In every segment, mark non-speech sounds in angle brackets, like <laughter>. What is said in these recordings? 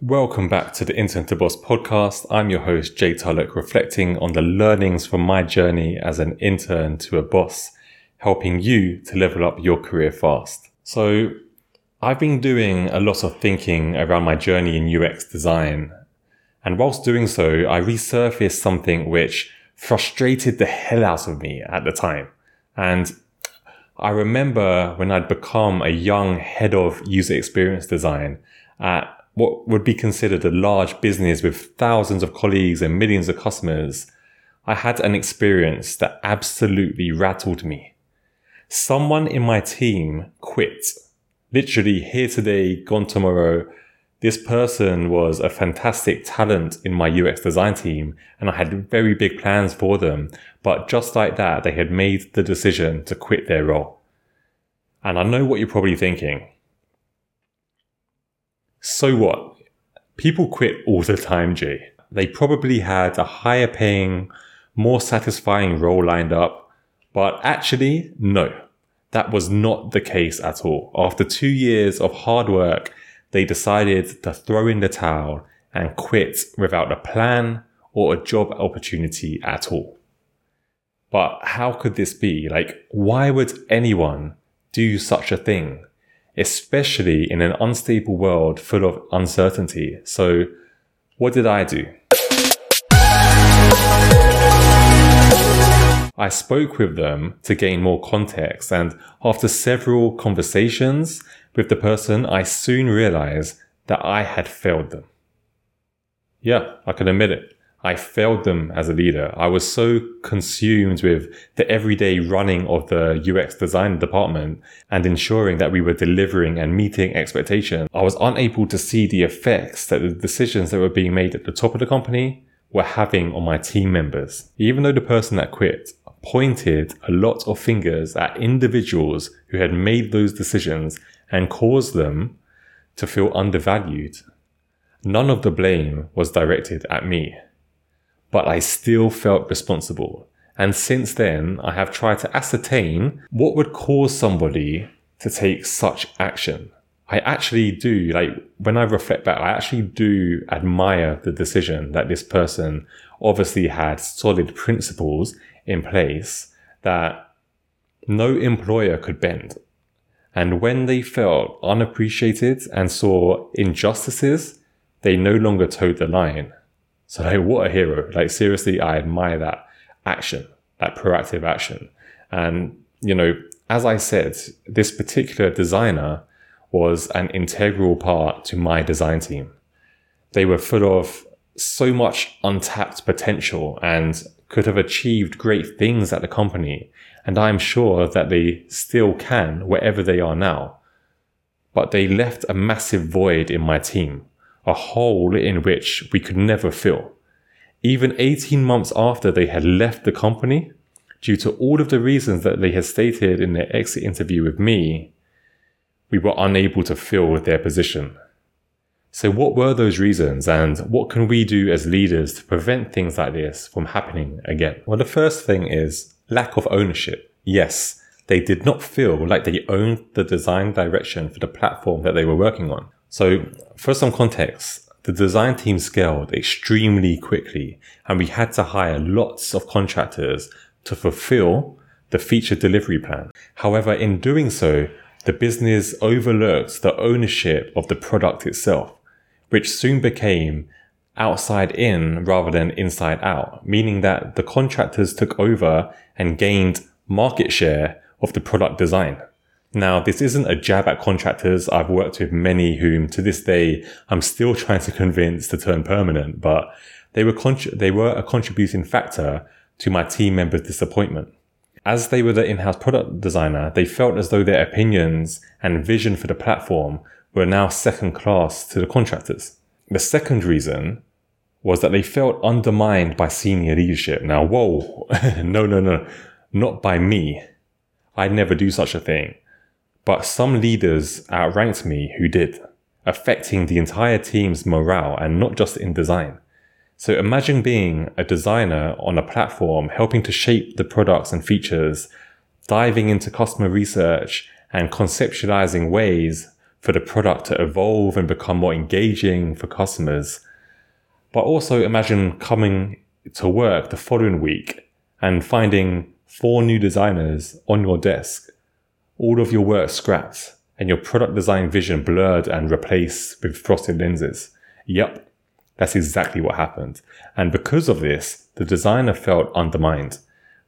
Welcome back to the Intern to Boss podcast. I'm your host, Jay Tullock, reflecting on the learnings from my journey as an intern to a boss, helping you to level up your career fast. So I've been doing a lot of thinking around my journey in UX design. And whilst doing so, I resurfaced something which frustrated the hell out of me at the time. And I remember when I'd become a young head of user experience design at what would be considered a large business with thousands of colleagues and millions of customers, I had an experience that absolutely rattled me. Someone in my team quit. Literally here today, gone tomorrow. This person was a fantastic talent in my UX design team and I had very big plans for them. But just like that, they had made the decision to quit their role. And I know what you're probably thinking. So what? People quit all the time, Jay. They probably had a higher paying, more satisfying role lined up, but actually, no, that was not the case at all. After two years of hard work, they decided to throw in the towel and quit without a plan or a job opportunity at all. But how could this be? Like, why would anyone do such a thing? especially in an unstable world full of uncertainty. So what did I do? I spoke with them to gain more context and after several conversations with the person, I soon realized that I had failed them. Yeah, I can admit it. I failed them as a leader. I was so consumed with the everyday running of the UX design department and ensuring that we were delivering and meeting expectations. I was unable to see the effects that the decisions that were being made at the top of the company were having on my team members. Even though the person that quit pointed a lot of fingers at individuals who had made those decisions and caused them to feel undervalued, none of the blame was directed at me but I still felt responsible. And since then, I have tried to ascertain what would cause somebody to take such action. I actually do, like, when I reflect back, I actually do admire the decision that this person obviously had solid principles in place that no employer could bend. And when they felt unappreciated and saw injustices, they no longer toed the line. So like, what a hero. Like seriously, I admire that action, that proactive action. And, you know, as I said, this particular designer was an integral part to my design team. They were full of so much untapped potential and could have achieved great things at the company. And I'm sure that they still can wherever they are now. But they left a massive void in my team a hole in which we could never fill. Even 18 months after they had left the company, due to all of the reasons that they had stated in their exit interview with me, we were unable to fill their position. So what were those reasons and what can we do as leaders to prevent things like this from happening again? Well, the first thing is lack of ownership. Yes, they did not feel like they owned the design direction for the platform that they were working on. So for some context, the design team scaled extremely quickly and we had to hire lots of contractors to fulfill the feature delivery plan. However, in doing so, the business overlooked the ownership of the product itself, which soon became outside in rather than inside out, meaning that the contractors took over and gained market share of the product design. Now, this isn't a jab at contractors. I've worked with many whom to this day I'm still <laughs> trying to convince to turn permanent, but they were they were a contributing factor to my team members' disappointment. As they were the in-house product designer, they felt as though their opinions and vision for the platform were now second class to the contractors. The second reason was that they felt undermined by senior leadership. Now, whoa, <laughs> no, no, no, not by me. I'd never do such a thing. But some leaders outranked me who did, affecting the entire team's morale and not just in design. So imagine being a designer on a platform helping to shape the products and features, diving into customer research and conceptualizing ways for the product to evolve and become more engaging for customers. But also imagine coming to work the following week and finding four new designers on your desk, all of your work scrapped and your product design vision blurred and replaced with frosted lenses. Yep, that's exactly what happened. And because of this, the designer felt undermined.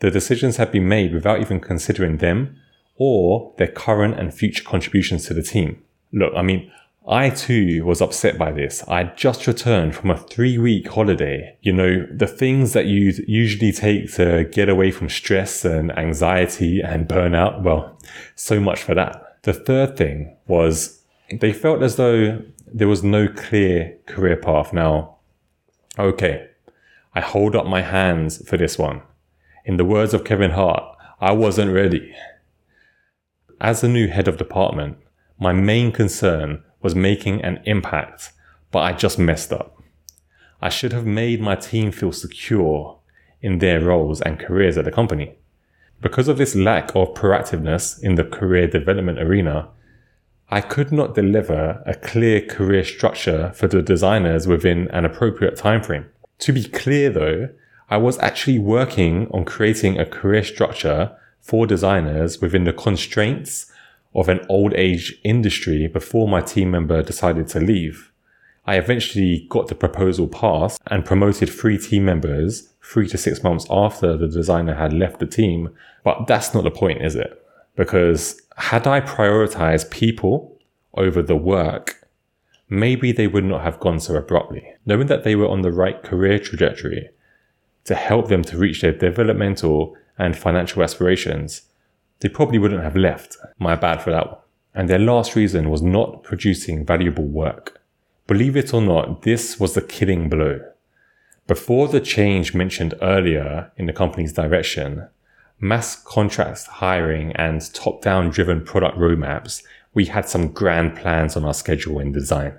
The decisions had been made without even considering them or their current and future contributions to the team. Look, I mean, I too was upset by this. I just returned from a three week holiday. You know, the things that you usually take to get away from stress and anxiety and burnout. Well, so much for that. The third thing was they felt as though there was no clear career path. Now, okay, I hold up my hands for this one. In the words of Kevin Hart, I wasn't ready. As the new head of department, my main concern was making an impact, but I just messed up. I should have made my team feel secure in their roles and careers at the company. Because of this lack of proactiveness in the career development arena, I could not deliver a clear career structure for the designers within an appropriate timeframe. To be clear though, I was actually working on creating a career structure for designers within the constraints of an old age industry before my team member decided to leave. I eventually got the proposal passed and promoted three team members three to six months after the designer had left the team. But that's not the point, is it? Because had I prioritized people over the work, maybe they would not have gone so abruptly. Knowing that they were on the right career trajectory to help them to reach their developmental and financial aspirations, they probably wouldn't have left. My bad for that one. And their last reason was not producing valuable work. Believe it or not, this was the killing blow. Before the change mentioned earlier in the company's direction, mass contract hiring and top down driven product roadmaps, we had some grand plans on our schedule in design.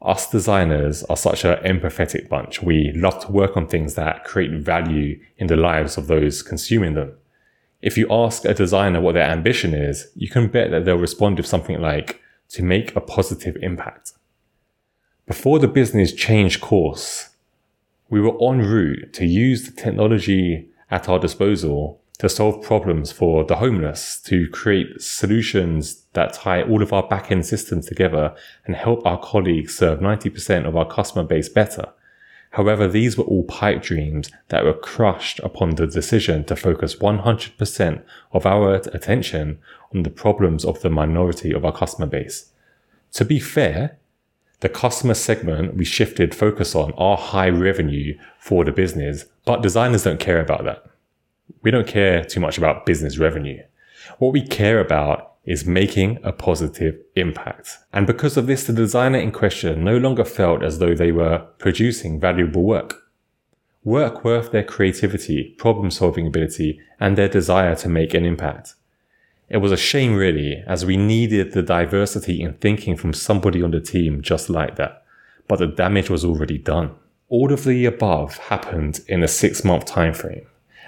Us designers are such an empathetic bunch. We love to work on things that create value in the lives of those consuming them. If you ask a designer what their ambition is, you can bet that they'll respond with something like, to make a positive impact. Before the business changed course, we were en route to use the technology at our disposal to solve problems for the homeless, to create solutions that tie all of our back-end systems together and help our colleagues serve 90% of our customer base better. However, these were all pipe dreams that were crushed upon the decision to focus 100% of our attention on the problems of the minority of our customer base. To be fair, the customer segment we shifted focus on are high revenue for the business, but designers don't care about that. We don't care too much about business revenue. What we care about is making a positive impact. And because of this, the designer in question no longer felt as though they were producing valuable work. Work worth their creativity, problem solving ability, and their desire to make an impact. It was a shame, really, as we needed the diversity in thinking from somebody on the team just like that. But the damage was already done. All of the above happened in a six month time frame,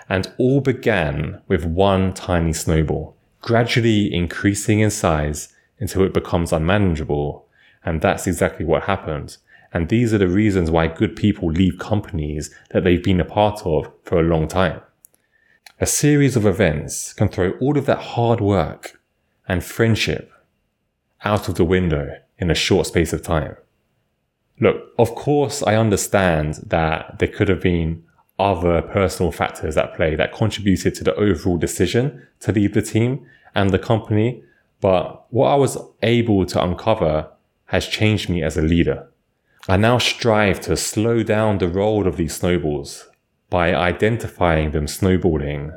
and all began with one tiny snowball, gradually increasing in size until it becomes unmanageable. And that's exactly what happened. And these are the reasons why good people leave companies that they've been a part of for a long time. A series of events can throw all of that hard work and friendship out of the window in a short space of time. Look, of course, I understand that there could have been other personal factors at play that contributed to the overall decision to leave the team and the company. But what I was able to uncover has changed me as a leader. I now strive to slow down the roll of these snowballs by identifying them snowballing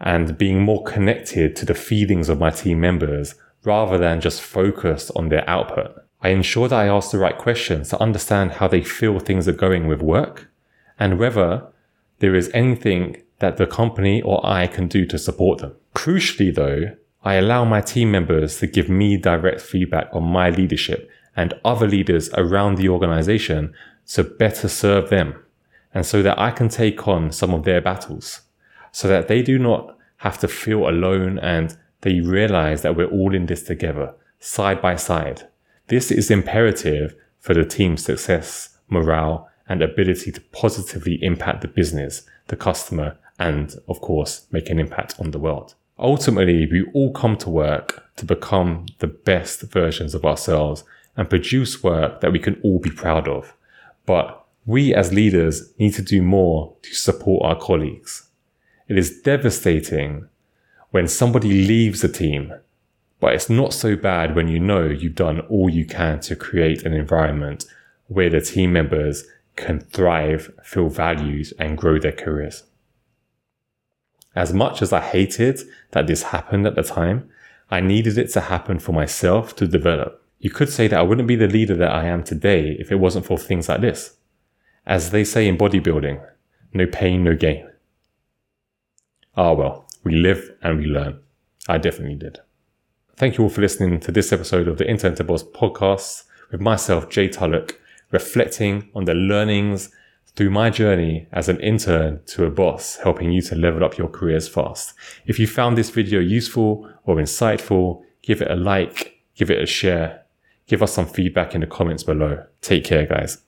and being more connected to the feelings of my team members rather than just focused on their output. I ensure that I ask the right questions to understand how they feel things are going with work and whether there is anything that the company or I can do to support them. Crucially though, I allow my team members to give me direct feedback on my leadership and other leaders around the organization to better serve them and so that I can take on some of their battles so that they do not have to feel alone and they realize that we're all in this together, side by side. This is imperative for the team's success, morale, and ability to positively impact the business, the customer, and of course, make an impact on the world. Ultimately, we all come to work to become the best versions of ourselves and produce work that we can all be proud of. But we as leaders need to do more to support our colleagues. It is devastating when somebody leaves a team, but it's not so bad when you know you've done all you can to create an environment where the team members can thrive, feel valued, and grow their careers. As much as I hated that this happened at the time, I needed it to happen for myself to develop. You could say that I wouldn't be the leader that I am today if it wasn't for things like this. As they say in bodybuilding, no pain, no gain. Ah, well, we live and we learn. I definitely did. Thank you all for listening to this episode of the Intern to Boss podcast with myself, Jay Tullock, reflecting on the learnings through my journey as an intern to a boss, helping you to level up your careers fast. If you found this video useful or insightful, give it a like, give it a share, give us some feedback in the comments below. Take care, guys.